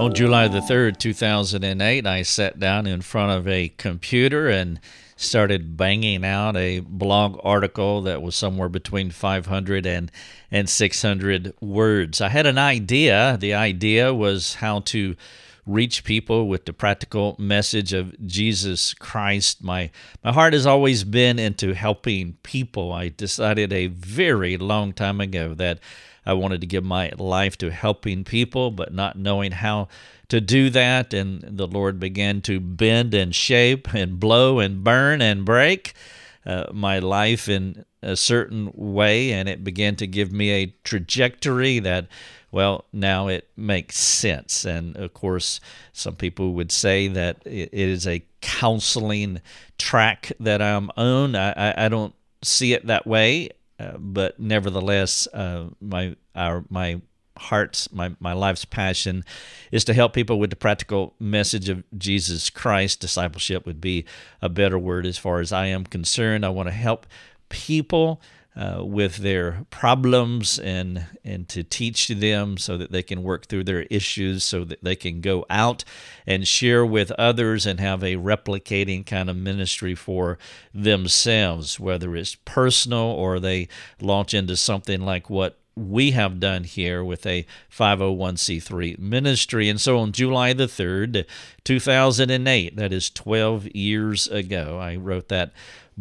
On July the 3rd, 2008, I sat down in front of a computer and started banging out a blog article that was somewhere between 500 and, and 600 words. I had an idea. The idea was how to reach people with the practical message of Jesus Christ. My my heart has always been into helping people. I decided a very long time ago that I wanted to give my life to helping people, but not knowing how to do that. And the Lord began to bend and shape and blow and burn and break uh, my life in a certain way. And it began to give me a trajectory that, well, now it makes sense. And of course, some people would say that it is a counseling track that I'm on. I, I, I don't see it that way. Uh, but nevertheless, uh, my our my heart's my, my life's passion is to help people with the practical message of Jesus Christ. Discipleship would be a better word as far as I am concerned. I want to help people uh, with their problems and and to teach them so that they can work through their issues so that they can go out and share with others and have a replicating kind of ministry for themselves whether it's personal or they launch into something like what we have done here with a 501c3 ministry. And so on July the 3rd, 2008, that is 12 years ago, I wrote that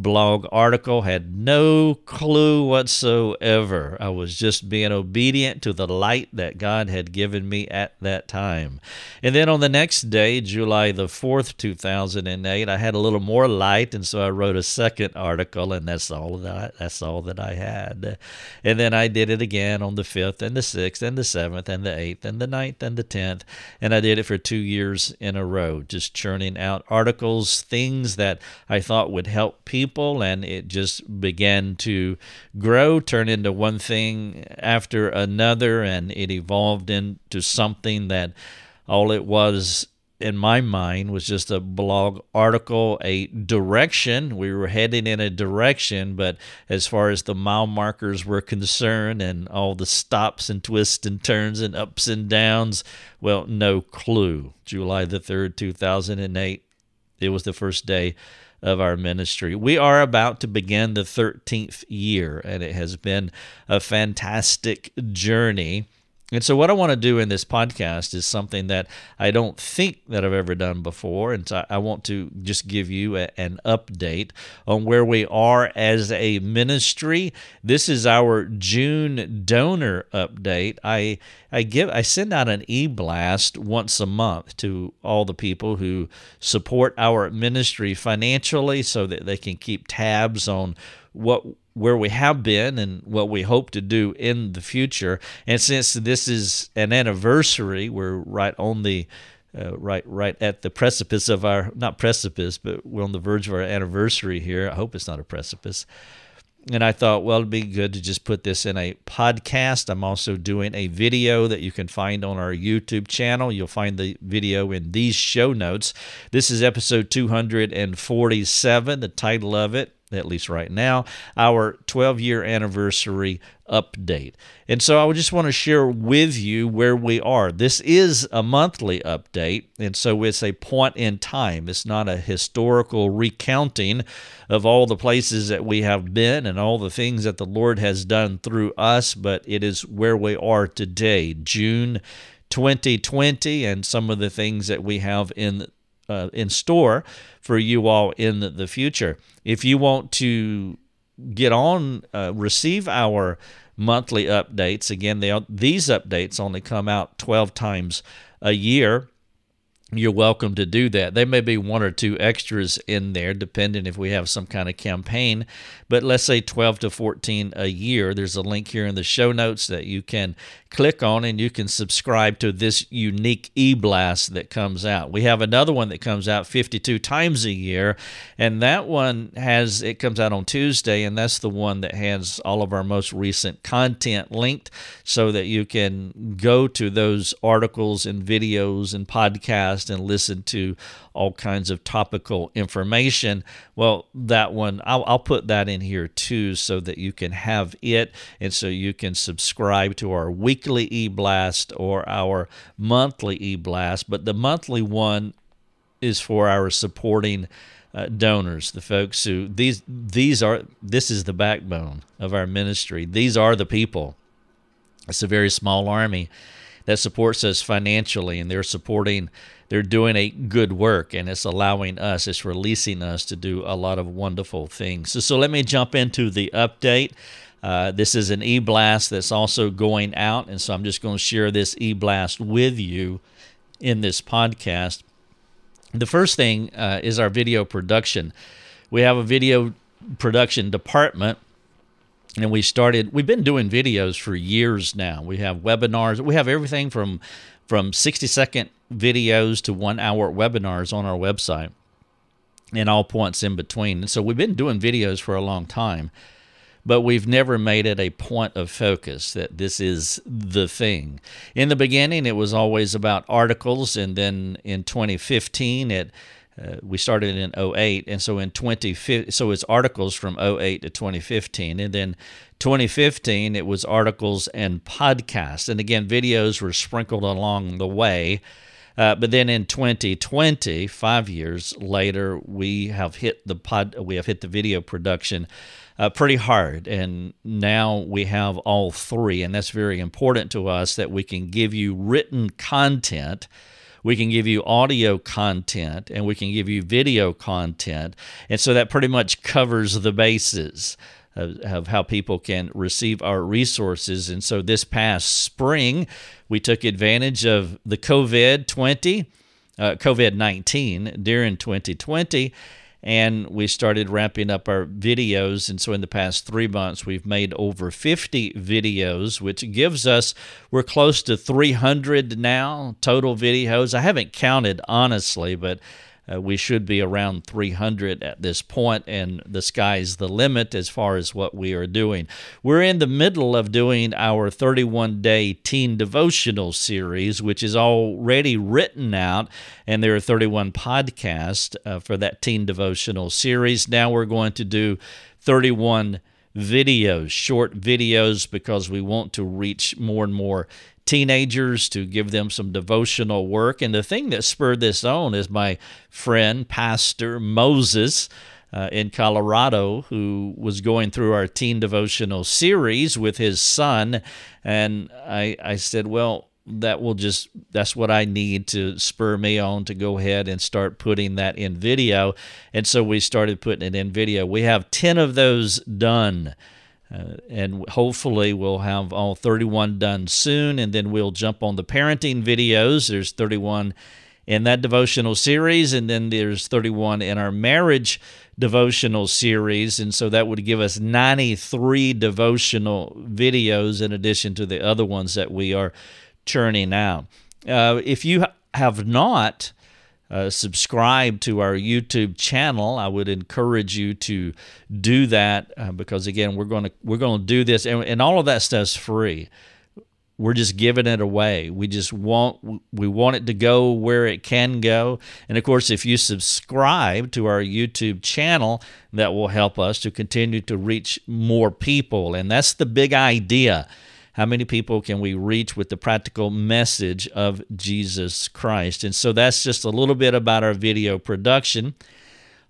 blog article, had no clue whatsoever. I was just being obedient to the light that God had given me at that time. And then on the next day, July the 4th, 2008, I had a little more light, and so I wrote a second article, and that's all that I, that's all that I had. And then I did it again on the 5th and the 6th and the 7th and the 8th and the 9th and the 10th, and I did it for 2 years in a row, just churning out articles, things that I thought would help people people, and it just began to grow, turn into one thing after another, and it evolved into something that all it was in my mind was just a blog article, a direction. We were heading in a direction, but as far as the mile markers were concerned and all the stops and twists and turns and ups and downs, well, no clue. July the 3rd, 2008, it was the first day of our ministry. We are about to begin the 13th year, and it has been a fantastic journey. And so, what I want to do in this podcast is something that I don't think that I've ever done before. And so, I want to just give you a, an update on where we are as a ministry. This is our June donor update. I I give I send out an e-blast once a month to all the people who support our ministry financially, so that they can keep tabs on what where we have been and what we hope to do in the future. And since this is an anniversary, we're right on the uh, right right at the precipice of our not precipice, but we're on the verge of our anniversary here. I hope it's not a precipice. And I thought, well, it'd be good to just put this in a podcast. I'm also doing a video that you can find on our YouTube channel. You'll find the video in these show notes. This is episode 247. The title of it at least right now, our 12 year anniversary update. And so I just want to share with you where we are. This is a monthly update, and so it's a point in time. It's not a historical recounting of all the places that we have been and all the things that the Lord has done through us, but it is where we are today, June 2020, and some of the things that we have in uh, in store for you all in the future. If you want to get on, uh, receive our monthly updates, again, they, these updates only come out 12 times a year you're welcome to do that. There may be one or two extras in there, depending if we have some kind of campaign. But let's say 12 to 14 a year. There's a link here in the show notes that you can click on and you can subscribe to this unique e blast that comes out. We have another one that comes out 52 times a year, and that one has it comes out on Tuesday, and that's the one that has all of our most recent content linked so that you can go to those articles and videos and podcasts podcast and listen to all kinds of topical information. Well, that one, I'll, I'll put that in here too so that you can have it and so you can subscribe to our weekly e blast or our monthly e blast. But the monthly one is for our supporting uh, donors, the folks who these these are this is the backbone of our ministry. These are the people. It's a very small army that supports us financially, and they're supporting. They're doing a good work, and it's allowing us, it's releasing us to do a lot of wonderful things. So, so let me jump into the update. Uh, this is an e blast that's also going out, and so I'm just going to share this e blast with you in this podcast. The first thing uh, is our video production. We have a video production department and we started we've been doing videos for years now we have webinars we have everything from from 60 second videos to one hour webinars on our website and all points in between and so we've been doing videos for a long time but we've never made it a point of focus that this is the thing. In the beginning, it was always about articles, and then in 2015, it uh, we started in 08 and so in 2015 so it's articles from 08 to 2015 and then 2015 it was articles and podcasts and again videos were sprinkled along the way uh, but then in 2020 five years later we have hit the pod we have hit the video production uh, pretty hard. And now we have all three. And that's very important to us that we can give you written content. We can give you audio content and we can give you video content. And so that pretty much covers the bases of, of, how people can receive our resources. And so this past spring, we took advantage of the COVID 20, uh, COVID 19 during 2020 and we started ramping up our videos. And so, in the past three months, we've made over 50 videos, which gives us, we're close to 300 now total videos. I haven't counted honestly, but uh, we should be around 300 at this point, and the sky's the limit as far as what we are doing. We're in the middle of doing our 31 day teen devotional series, which is already written out, and there are 31 podcasts uh, for that teen devotional series. Now we're going to do 31 videos, short videos, because we want to reach more and more teenagers to give them some devotional work. And the thing that spurred this on is my friend, Pastor Moses. Uh, in Colorado, who was going through our teen devotional series with his son. And I, I said, Well, that will just, that's what I need to spur me on to go ahead and start putting that in video. And so we started putting it in video. We have 10 of those done. Uh, and hopefully we'll have all 31 done soon and then we'll jump on the parenting videos. There's 31 in that devotional series and then there's 31 in our marriage devotional series. And so that would give us 93 devotional videos in addition to the other ones that we are churning out. Uh, if you have not uh, subscribe to our YouTube channel. I would encourage you to do that uh, because again, we're going to we're going to do this, and, and all of that stuff's free. We're just giving it away. We just want we want it to go where it can go. And of course, if you subscribe to our YouTube channel, that will help us to continue to reach more people. And that's the big idea how many people can we reach with the practical message of Jesus Christ? And so that's just a little bit about our video production.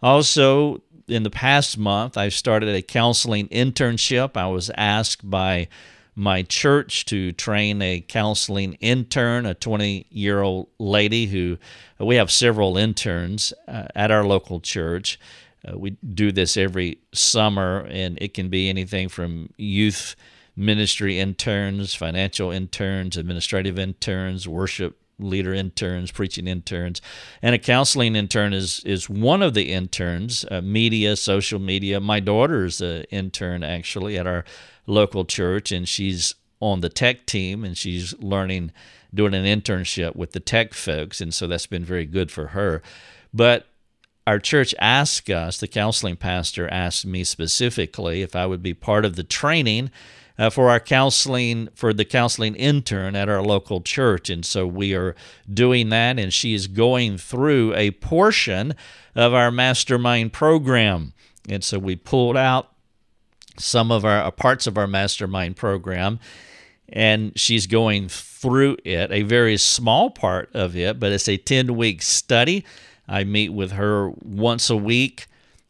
Also, in the past month, I've started a counseling internship. I was asked by my church to train a counseling intern, a 20 year old lady who we have several interns uh, at our local church. Uh, we do this every summer, and it can be anything from youth ministry interns, financial interns, administrative interns, worship leader interns, preaching interns, and a counseling intern is is one of the interns. Uh, media, social media. My daughter's an intern actually at our local church, and she's on the tech team, and she's learning, doing an internship with the tech folks, and so that's been very good for her. But our church asked us, the counseling pastor asked me specifically if I would be part of the training uh, for our counseling, for the counseling intern at our local church. And so we are doing that, and she is going through a portion of our mastermind program. And so we pulled out some of our uh, parts of our mastermind program and she's going through it, a very small part of it, but it's a 10 week study. I meet with her once a week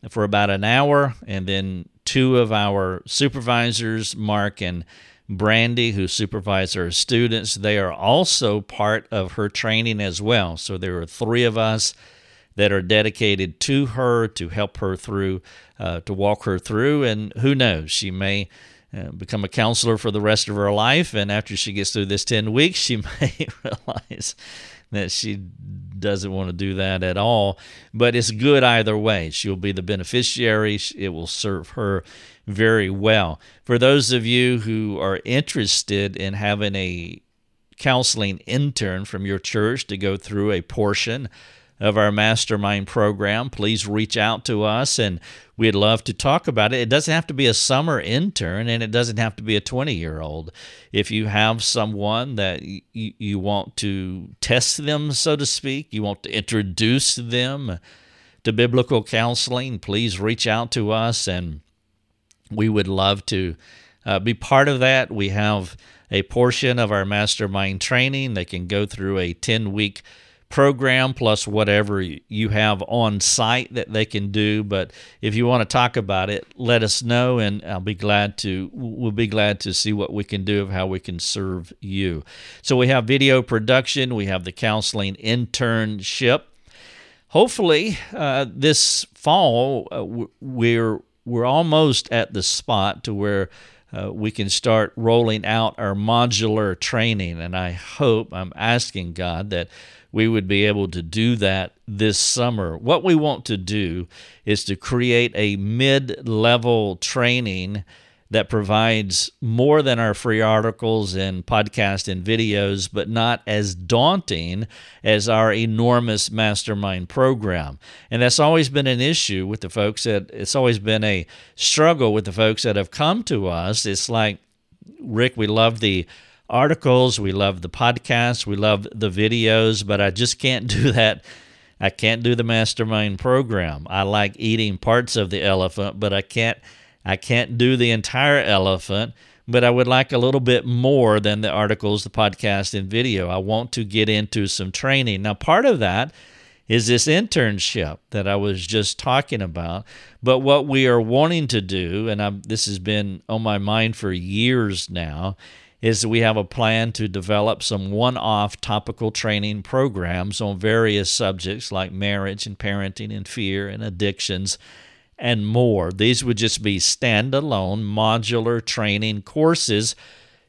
for about an hour, and then two of our supervisors, Mark and Brandy, who supervise our students, they are also part of her training as well. So there are three of us that are dedicated to her to help her through, uh, to walk her through. And who knows, she may uh, become a counselor for the rest of her life. And after she gets through this 10 weeks, she may realize that she doesn't want to do that at all. But it's good either way. She'll be the beneficiary, it will serve her very well. For those of you who are interested in having a counseling intern from your church to go through a portion of our mastermind program, please reach out to us and we'd love to talk about it. It doesn't have to be a summer intern and it doesn't have to be a 20 year old. If you have someone that y- you want to test them, so to speak, you want to introduce them to biblical counseling, please reach out to us and we would love to uh, be part of that. We have a portion of our mastermind training. They can go through a 10 week program plus whatever you have on site that they can do. But if you want to talk about it, let us know, and I'll be glad to. We'll be glad to see what we can do of how we can serve you. So we have video production, we have the counseling internship. Hopefully, uh, this fall uh, we're we're almost at the spot to where. Uh, we can start rolling out our modular training. And I hope, I'm asking God that we would be able to do that this summer. What we want to do is to create a mid level training that provides more than our free articles and podcast and videos, but not as daunting as our enormous mastermind program. And that's always been an issue with the folks that it's always been a struggle with the folks that have come to us. It's like, Rick, we love the articles, we love the podcasts, we love the videos, but I just can't do that. I can't do the mastermind program. I like eating parts of the elephant, but I can't I can't do the entire elephant, but I would like a little bit more than the articles, the podcast and video. I want to get into some training. Now, part of that is this internship that I was just talking about. But what we are wanting to do, and I'm, this has been on my mind for years now, is that we have a plan to develop some one off topical training programs on various subjects like marriage and parenting and fear and addictions and more. These would just be standalone modular training courses.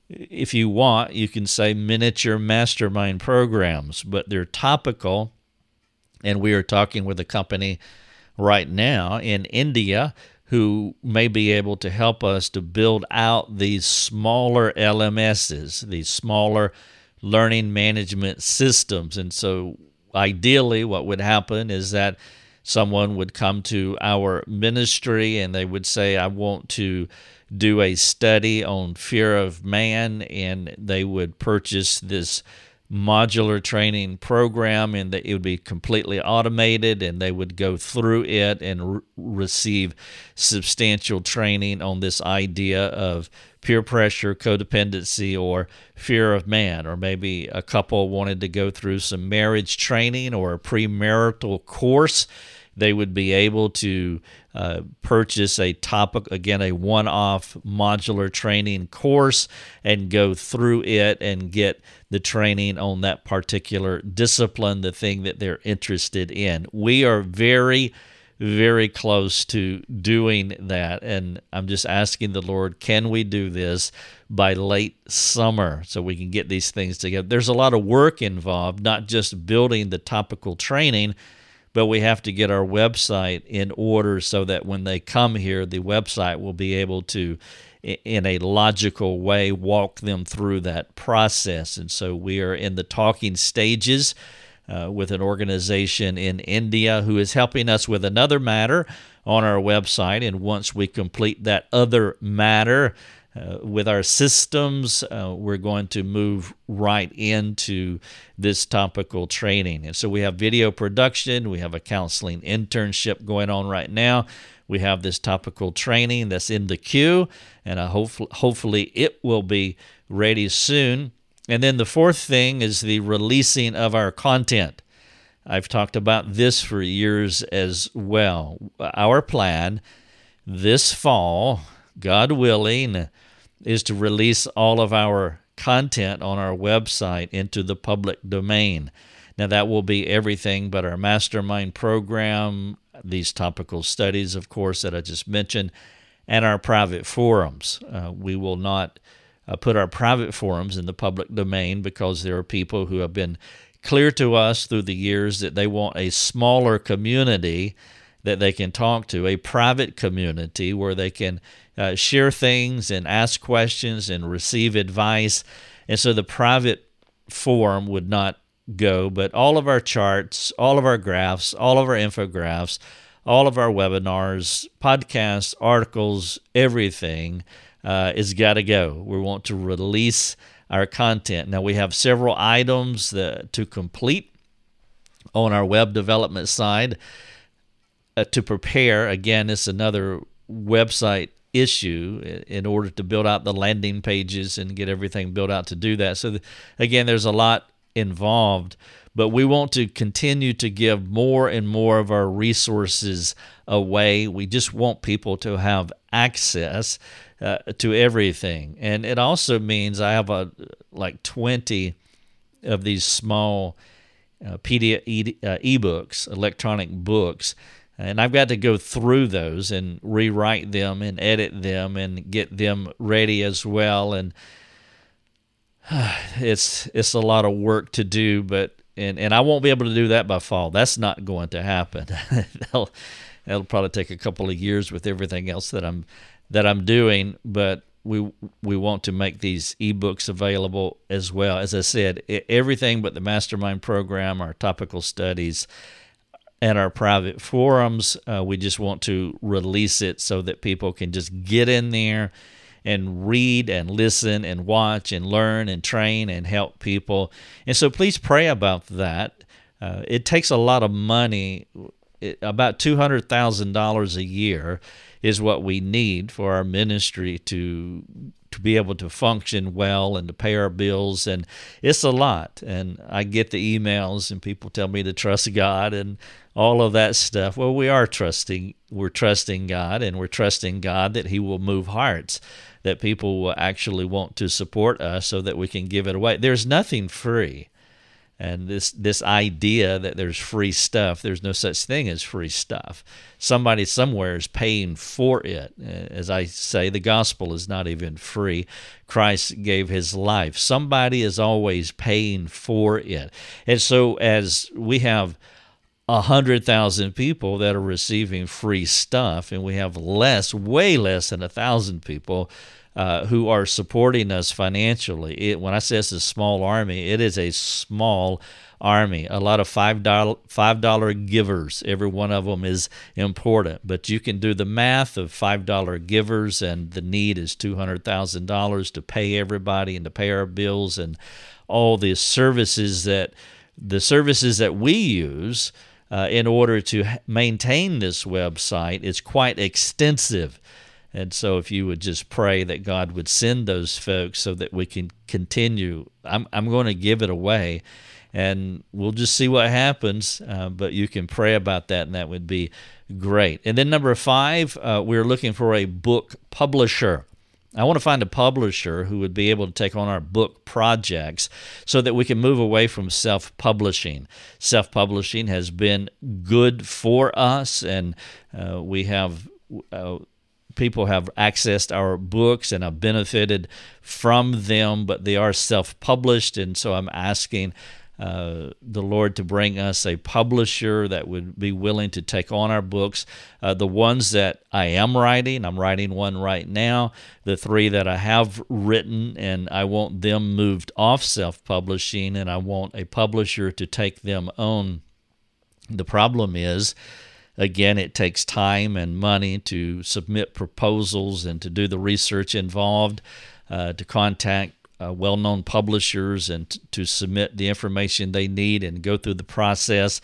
If you want, you can say miniature mastermind programs, but they're topical. And we are talking with a company right now in India who may be able to help us to build out these smaller LMSs, these smaller learning management systems. And so, ideally, what would happen is that someone would come to our ministry and they would say, I want to do a study on fear of man, and they would purchase this modular training program and that it would be completely automated and they would go through it and re- receive substantial training on this idea of peer pressure, codependency, or fear of man. Or maybe a couple wanted to go through some marriage training or a premarital course they would be able to uh, purchase a topic, again, a one off modular training course and go through it and get the training on that particular discipline, the thing that they're interested in. We are very very close to doing that. And I'm just asking the Lord, can we do this by late summer so we can get these things together? There's a lot of work involved, not just building the topical training, but we have to get our website in order so that when they come here, the website will be able to, in a logical way, walk them through that process. And so we are in the talking stages. Uh, with an organization in India who is helping us with another matter on our website. And once we complete that other matter, uh, with our systems, uh, we're going to move right into this topical training. And so we have video production, we have a counseling internship going on right now. We have this topical training that's in the queue, and I hope, hopefully it will be ready soon. And then the fourth thing is the releasing of our content. I've talked about this for years as well. Our plan this fall, God willing, is to release all of our content on our website into the public domain. Now, that will be everything but our mastermind program, these topical studies, of course, that I just mentioned, and our private forums. Uh, we will not uh, put our private forums in the public domain because there are people who have been clear to us through the years that they want a smaller community that they can talk to, a private community where they can uh, share things and ask questions and receive advice. And so the private forum would not go, but all of our charts, all of our graphs, all of our infographs, all of our webinars, podcasts, articles, everything uh, is got to go. We want to release our content. Now, we have several items that, to complete on our web development side uh, to prepare. Again, it's another website issue in order to build out the landing pages and get everything built out to do that. So, again, there's a lot involved, but we want to continue to give more and more of our resources away. We just want people to have access uh, to everything. And it also means I have a like 20 of these small uh, PDF e- uh, ebooks, electronic books and I've got to go through those and rewrite them and edit them and get them ready as well. And it's it's a lot of work to do, but and and I won't be able to do that by fall. That's not going to happen. that'll, that'll probably take a couple of years with everything else that I'm that I'm doing, but we we want to make these ebooks available as well. As I said, everything but the mastermind program, our topical studies, at our private forums. Uh, we just want to release it so that people can just get in there and read and listen and watch and learn and train and help people. And so please pray about that. Uh, it takes a lot of money, it, about $200,000 a year is what we need for our ministry to to be able to function well and to pay our bills and it's a lot and i get the emails and people tell me to trust god and all of that stuff. Well we are trusting we're trusting god and we're trusting god that he will move hearts that people will actually want to support us so that we can give it away. There's nothing free. And this this idea that there's free stuff there's no such thing as free stuff. Somebody somewhere is paying for it. As i say the gospel is not even free. Christ gave his life. Somebody is always paying for it. And so as we have a hundred thousand people that are receiving free stuff and we have less way less than a thousand people uh, who are supporting us financially. It, when I say it's a small army, it is a small army. A lot of five dollar five dollar givers. Every one of them is important, but you can do the math of five dollar givers, and the need is two hundred thousand dollars to pay everybody and to pay our bills and all the services that the services that we use. Uh, in order to maintain this website is quite extensive. And so, if you would just pray that God would send those folks so that we can continue, I'm, I'm going to give it away and we'll just see what happens. Uh, but you can pray about that, and that would be great. And then, number five, uh, we're looking for a book publisher. I want to find a publisher who would be able to take on our book projects so that we can move away from self publishing. Self publishing has been good for us, and uh, we have uh, people have accessed our books and have benefited from them, but they are self published. And so I'm asking uh, the Lord to bring us a publisher that would be willing to take on our books. Uh, the ones that I am writing, I'm writing one right now. The three that I have written, and I want them moved off self publishing, and I want a publisher to take them on. The problem is, Again, it takes time and money to submit proposals and to do the research involved, uh, to contact uh, well known publishers and t- to submit the information they need and go through the process.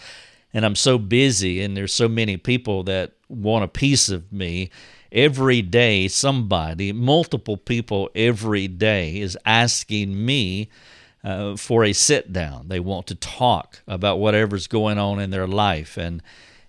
And I'm so busy, and there's so many people that want a piece of me. Every day, somebody, multiple people every day, is asking me uh, for a sit down. They want to talk about whatever's going on in their life. And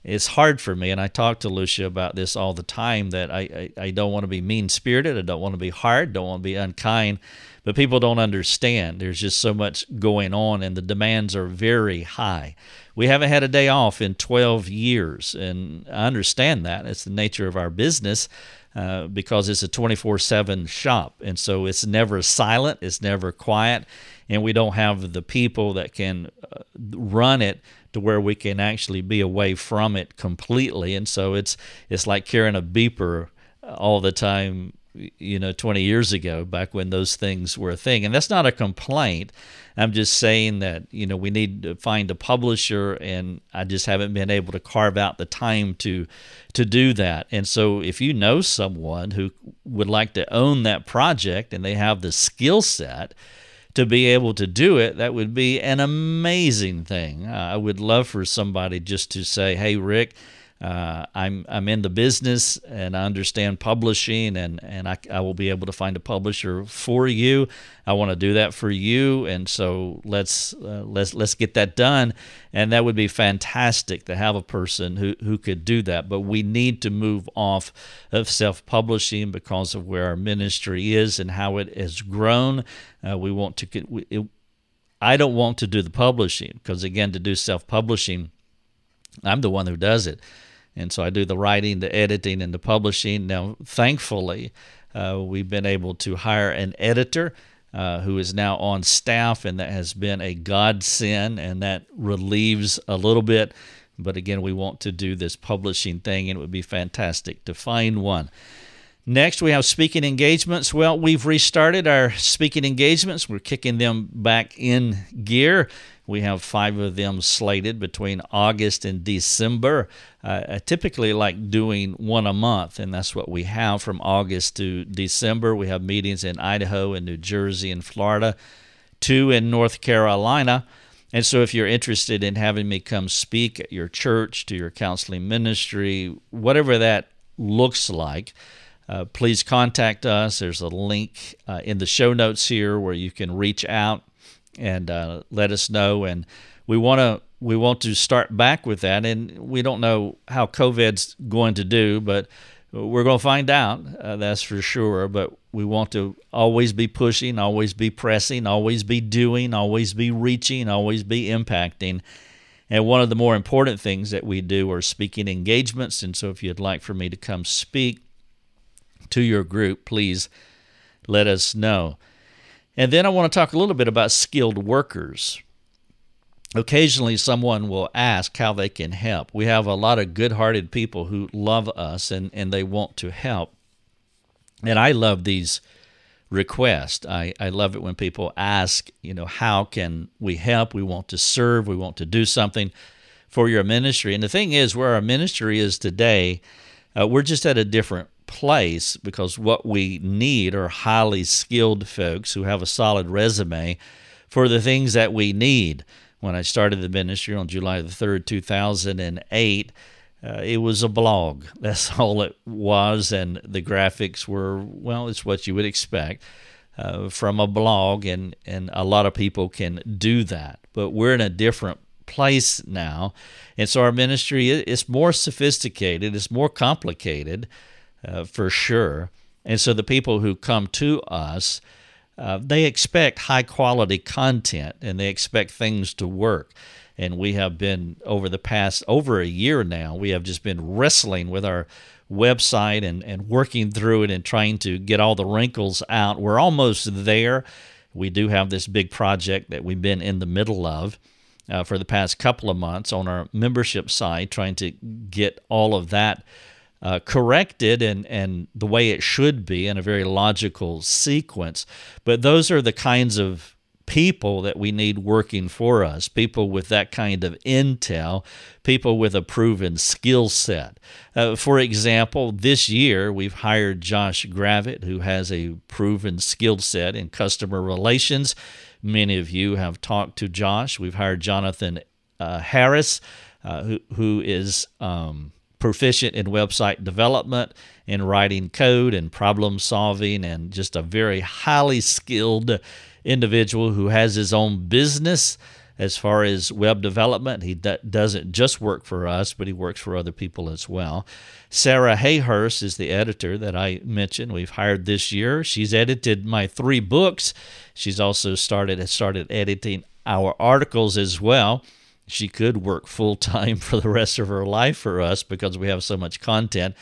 it's hard for me, and I talk to Lucia about this all the time that I, I, I don't want to be mean spirited, I don't want to be hard, don't want to be unkind, but people don't understand. There's just so much going on, and the demands are very high. We haven't had a day off in 12 years, and I understand that. It's the nature of our business. Uh, because it's a 24 7 shop. And so it's never silent, it's never quiet, and we don't have the people that can uh, run it to where we can actually be away from it completely. And so it's it's like carrying a beeper all the time you know 20 years ago back when those things were a thing. And that's not a complaint. I'm just saying that you know we need to find a publisher and i just haven't been able to carve out the time to to do that. And so if you know someone who would like to own that project and they have the skill set to be able to do it, that would be an amazing thing. I would love for somebody just to say, "Hey, Rick, uh, I'm I'm in the business and I understand publishing and and I, I will be able to find a publisher for you. I want to do that for you, and so let's uh, let's let's get that done. And that would be fantastic to have a person who who could do that. But we need to move off of self-publishing because of where our ministry is and how it has grown. Uh, we want to. It, I don't want to do the publishing because again, to do self-publishing. I'm the one who does it. And so I do the writing, the editing, and the publishing. Now, thankfully, uh, we've been able to hire an editor uh, who is now on staff, and that has been a godsend, and that relieves a little bit. But again, we want to do this publishing thing, and it would be fantastic to find one. Next, we have speaking engagements. Well, we've restarted our speaking engagements. We're kicking them back in gear. We have five of them slated between August and December. Uh, I typically like doing one a month, and that's what we have from August to December. We have meetings in Idaho and New Jersey and Florida, two in North Carolina. And so, if you're interested in having me come speak at your church, to your counseling ministry, whatever that looks like, uh, please contact us. There's a link uh, in the show notes here where you can reach out and uh, let us know. And we want to we want to start back with that. And we don't know how COVID's going to do, but we're going to find out. Uh, that's for sure. But we want to always be pushing, always be pressing, always be doing, always be reaching, always be impacting. And one of the more important things that we do are speaking engagements. And so, if you'd like for me to come speak to your group, please let us know. And then I want to talk a little bit about skilled workers. Occasionally, someone will ask how they can help. We have a lot of good hearted people who love us and, and they want to help. And I love these requests. I, I love it when people ask, you know, how can we help? We want to serve, we want to do something for your ministry. And the thing is, where our ministry is today, uh, we're just at a different place because what we need are highly skilled folks who have a solid resume for the things that we need. When I started the ministry on July the 3rd, 2008, uh, it was a blog. That's all it was. And the graphics were, well, it's what you would expect uh, from a blog. And, and a lot of people can do that. But we're in a different place now. And so our ministry is more sophisticated, it's more complicated uh, for sure. And so the people who come to us, uh, they expect high quality content and they expect things to work. And we have been over the past over a year now, we have just been wrestling with our website and, and working through it and trying to get all the wrinkles out. We're almost there. We do have this big project that we've been in the middle of. Uh, for the past couple of months on our membership site, trying to get all of that uh, corrected and, and the way it should be in a very logical sequence. But those are the kinds of people that we need working for us, people with that kind of intel, people with a proven skill set. Uh, for example, this year we've hired Josh Gravitt, who has a proven skill set in customer relations. Many of you have talked to Josh. We've hired Jonathan uh, Harris, uh, who, who is um, proficient in website development, in writing code and problem solving, and just a very highly skilled individual who has his own business as far as web development. He d- doesn't just work for us, but he works for other people as well. Sarah Hayhurst is the editor that I mentioned. We've hired this year. She's edited my three books. She's also started started editing our articles as well. She could work full time for the rest of her life for us because we have so much content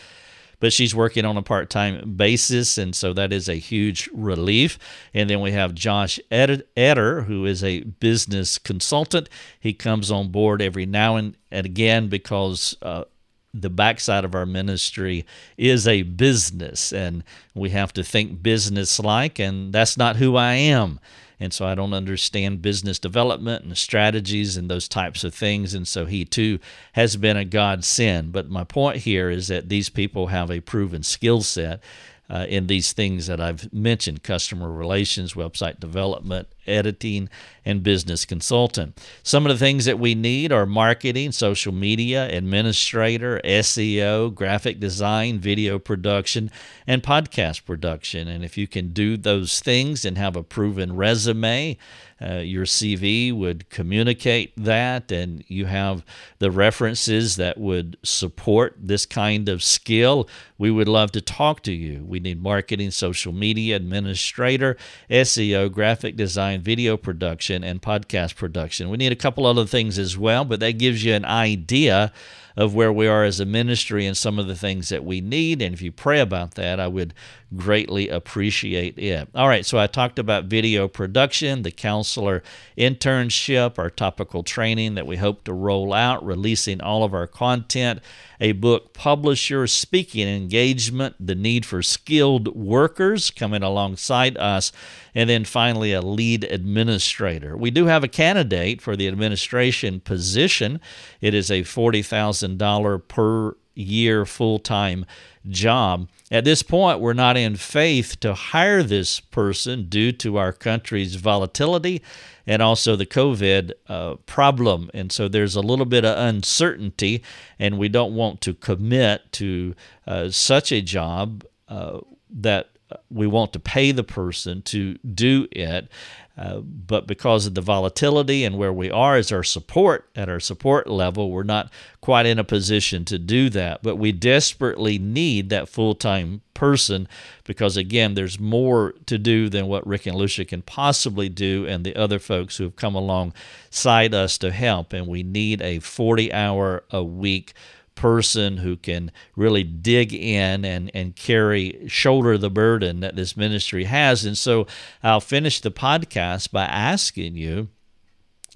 but she's working on a part time basis, and so that is a huge relief. And then we have Josh Eder, who is a business consultant. He comes on board every now and, again because uh, the backside of our ministry is a business, and we have to think business like, and that's not who I am and so I don't understand business development and strategies and those types of things. And so he too has been a godsend. But my point here is that these people have a proven skill set uh, in these things that I've mentioned customer relations, website development, editing, and business consultant. Some of the things that we need are marketing, social media, administrator, SEO, graphic design, video production, and podcast production. And if you can do those things and have a proven resume, uh, your CV would communicate that, and you have the references that would support this kind of skill, we would love to talk to you. We need marketing, social media, administrator, SEO, graphic design, video production, and podcast production. We need a couple other things as well, but that gives you an idea of where we are as a ministry and some of the things that we need. And if you pray about that, I would greatly appreciate it. All right, so I talked about video production, the counselor internship, our topical training that we hope to roll out, releasing all of our content, a book publisher, speaking engagement, the need for skilled workers coming alongside us, and then finally a lead administrator. We do have a candidate for the administration position. It is a $40,000 per year full time job. At this point, we're not in faith to hire this person due to our country's volatility and also the COVID uh, problem. And so there's a little bit of uncertainty, and we don't want to commit to uh, such a job uh, that we want to pay the person to do it. Uh, but because of the volatility and where we are as our support at our support level, we're not quite in a position to do that. But we desperately need that full time person because, again, there's more to do than what Rick and Lucia can possibly do and the other folks who have come alongside us to help. And we need a 40 hour a week person who can really dig in and, and carry, shoulder the burden that this ministry has. And so I'll finish the podcast by asking you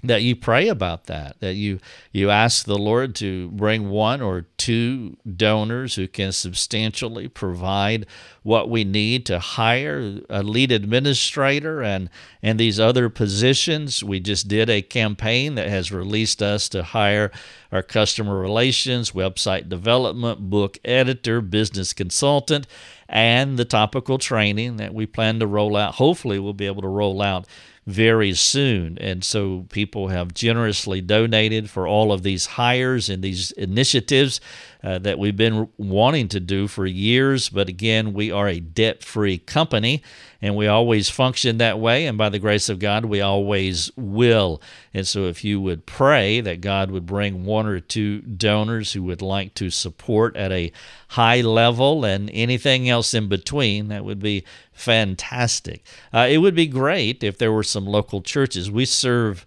that you pray about that that you you ask the lord to bring one or two donors who can substantially provide what we need to hire a lead administrator and and these other positions. We just did a campaign that has released us to hire our customer relations website development book editor business consultant and the topical training that we plan to roll out hopefully we'll be able to roll out very soon. And so people have generously donated for all of these hires and these initiatives uh, that we've been wanting to do for years. But again, we are a debt free company and we always function that way. And by the grace of God, we always will. And so if you would pray that God would bring one or two donors who would like to support at a high level and anything else in between, that would be fantastic. Uh, it would be great if there were some local churches. We serve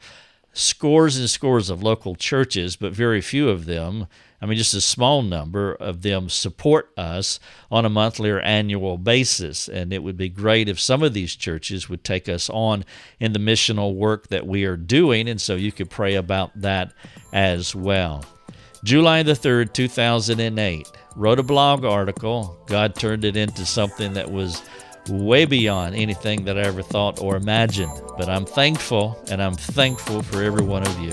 scores and scores of local churches, but very few of them I mean, just a small number of them support us on a monthly or annual basis. And it would be great if some of these churches would take us on in the missional work that we are doing. And so you could pray about that as well. July the 3rd, 2008, wrote a blog article. God turned it into something that was way beyond anything that I ever thought or imagined. But I'm thankful, and I'm thankful for every one of you.